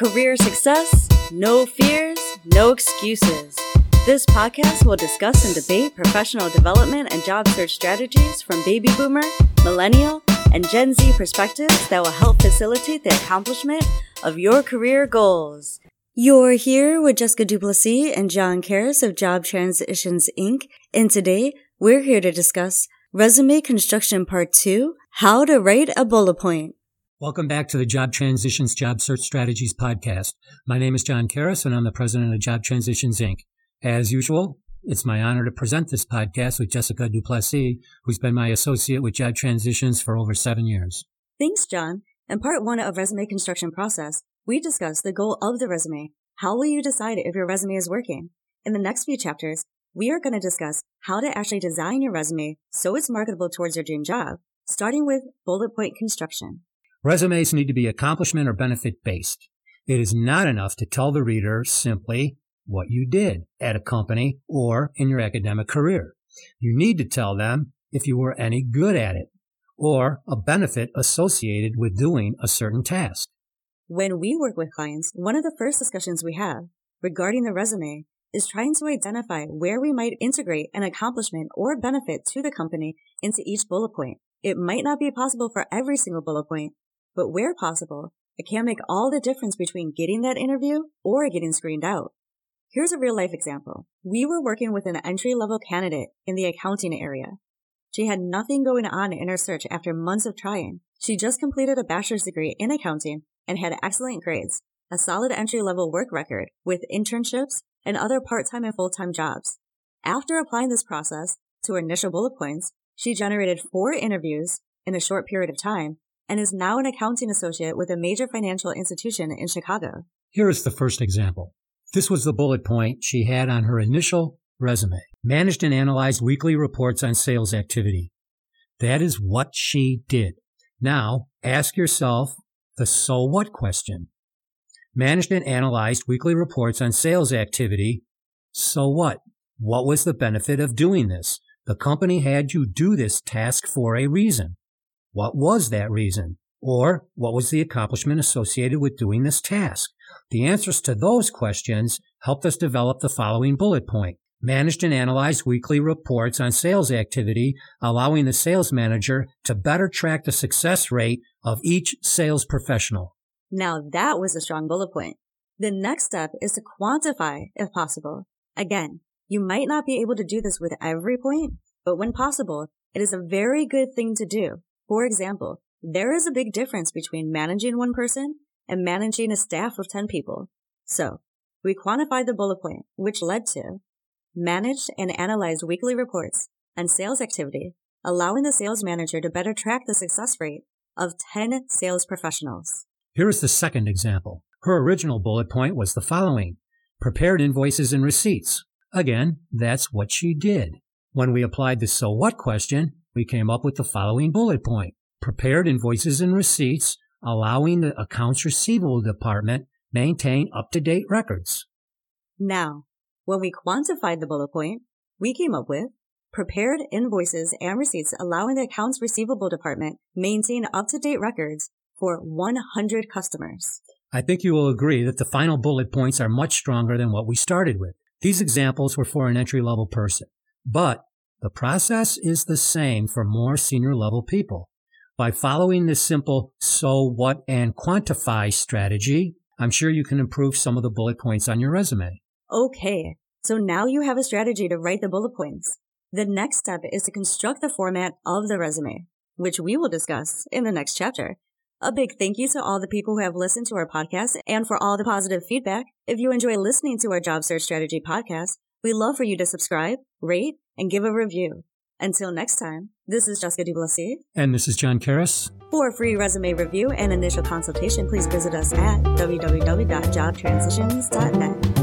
Career success, no fears, no excuses. This podcast will discuss and debate professional development and job search strategies from baby boomer, millennial, and Gen Z perspectives that will help facilitate the accomplishment of your career goals. You're here with Jessica Duplessis and John Karras of Job Transitions Inc. And today we're here to discuss Resume Construction Part 2 How to Write a Bullet Point. Welcome back to the Job Transitions Job Search Strategies podcast. My name is John Karras and I'm the president of Job Transitions Inc. As usual, it's my honor to present this podcast with Jessica Duplessis, who's been my associate with Job Transitions for over seven years. Thanks, John. In part one of resume construction process, we discussed the goal of the resume. How will you decide if your resume is working? In the next few chapters, we are going to discuss how to actually design your resume so it's marketable towards your dream job, starting with bullet point construction. Resumes need to be accomplishment or benefit based. It is not enough to tell the reader simply what you did at a company or in your academic career. You need to tell them if you were any good at it or a benefit associated with doing a certain task. When we work with clients, one of the first discussions we have regarding the resume is trying to identify where we might integrate an accomplishment or benefit to the company into each bullet point. It might not be possible for every single bullet point, but where possible, it can make all the difference between getting that interview or getting screened out. Here's a real life example. We were working with an entry level candidate in the accounting area. She had nothing going on in her search after months of trying. She just completed a bachelor's degree in accounting and had excellent grades, a solid entry level work record with internships and other part-time and full-time jobs. After applying this process to her initial bullet points, she generated four interviews in a short period of time and is now an accounting associate with a major financial institution in Chicago. Here is the first example. This was the bullet point she had on her initial resume. Managed and analyzed weekly reports on sales activity. That is what she did. Now ask yourself the so what question. Managed and analyzed weekly reports on sales activity. So what? What was the benefit of doing this? The company had you do this task for a reason. What was that reason? Or what was the accomplishment associated with doing this task? The answers to those questions helped us develop the following bullet point. Managed and analyzed weekly reports on sales activity, allowing the sales manager to better track the success rate of each sales professional. Now that was a strong bullet point. The next step is to quantify if possible. Again, you might not be able to do this with every point, but when possible, it is a very good thing to do. For example, there is a big difference between managing one person and managing a staff of 10 people. So we quantified the bullet point, which led to managed and analyzed weekly reports on sales activity, allowing the sales manager to better track the success rate of 10 sales professionals. Here is the second example. Her original bullet point was the following. Prepared invoices and receipts. Again, that's what she did. When we applied the so what question, we came up with the following bullet point. Prepared invoices and receipts, allowing the accounts receivable department maintain up-to-date records. Now, when we quantified the bullet point, we came up with prepared invoices and receipts allowing the accounts receivable department maintain up-to-date records for 100 customers. I think you will agree that the final bullet points are much stronger than what we started with. These examples were for an entry level person, but the process is the same for more senior level people. By following this simple so, what, and quantify strategy, I'm sure you can improve some of the bullet points on your resume. Okay, so now you have a strategy to write the bullet points. The next step is to construct the format of the resume, which we will discuss in the next chapter. A big thank you to all the people who have listened to our podcast and for all the positive feedback. If you enjoy listening to our job search strategy podcast, we love for you to subscribe, rate, and give a review. Until next time, this is Jessica Duplessis. And this is John Karras. For a free resume review and initial consultation, please visit us at www.jobtransitions.net.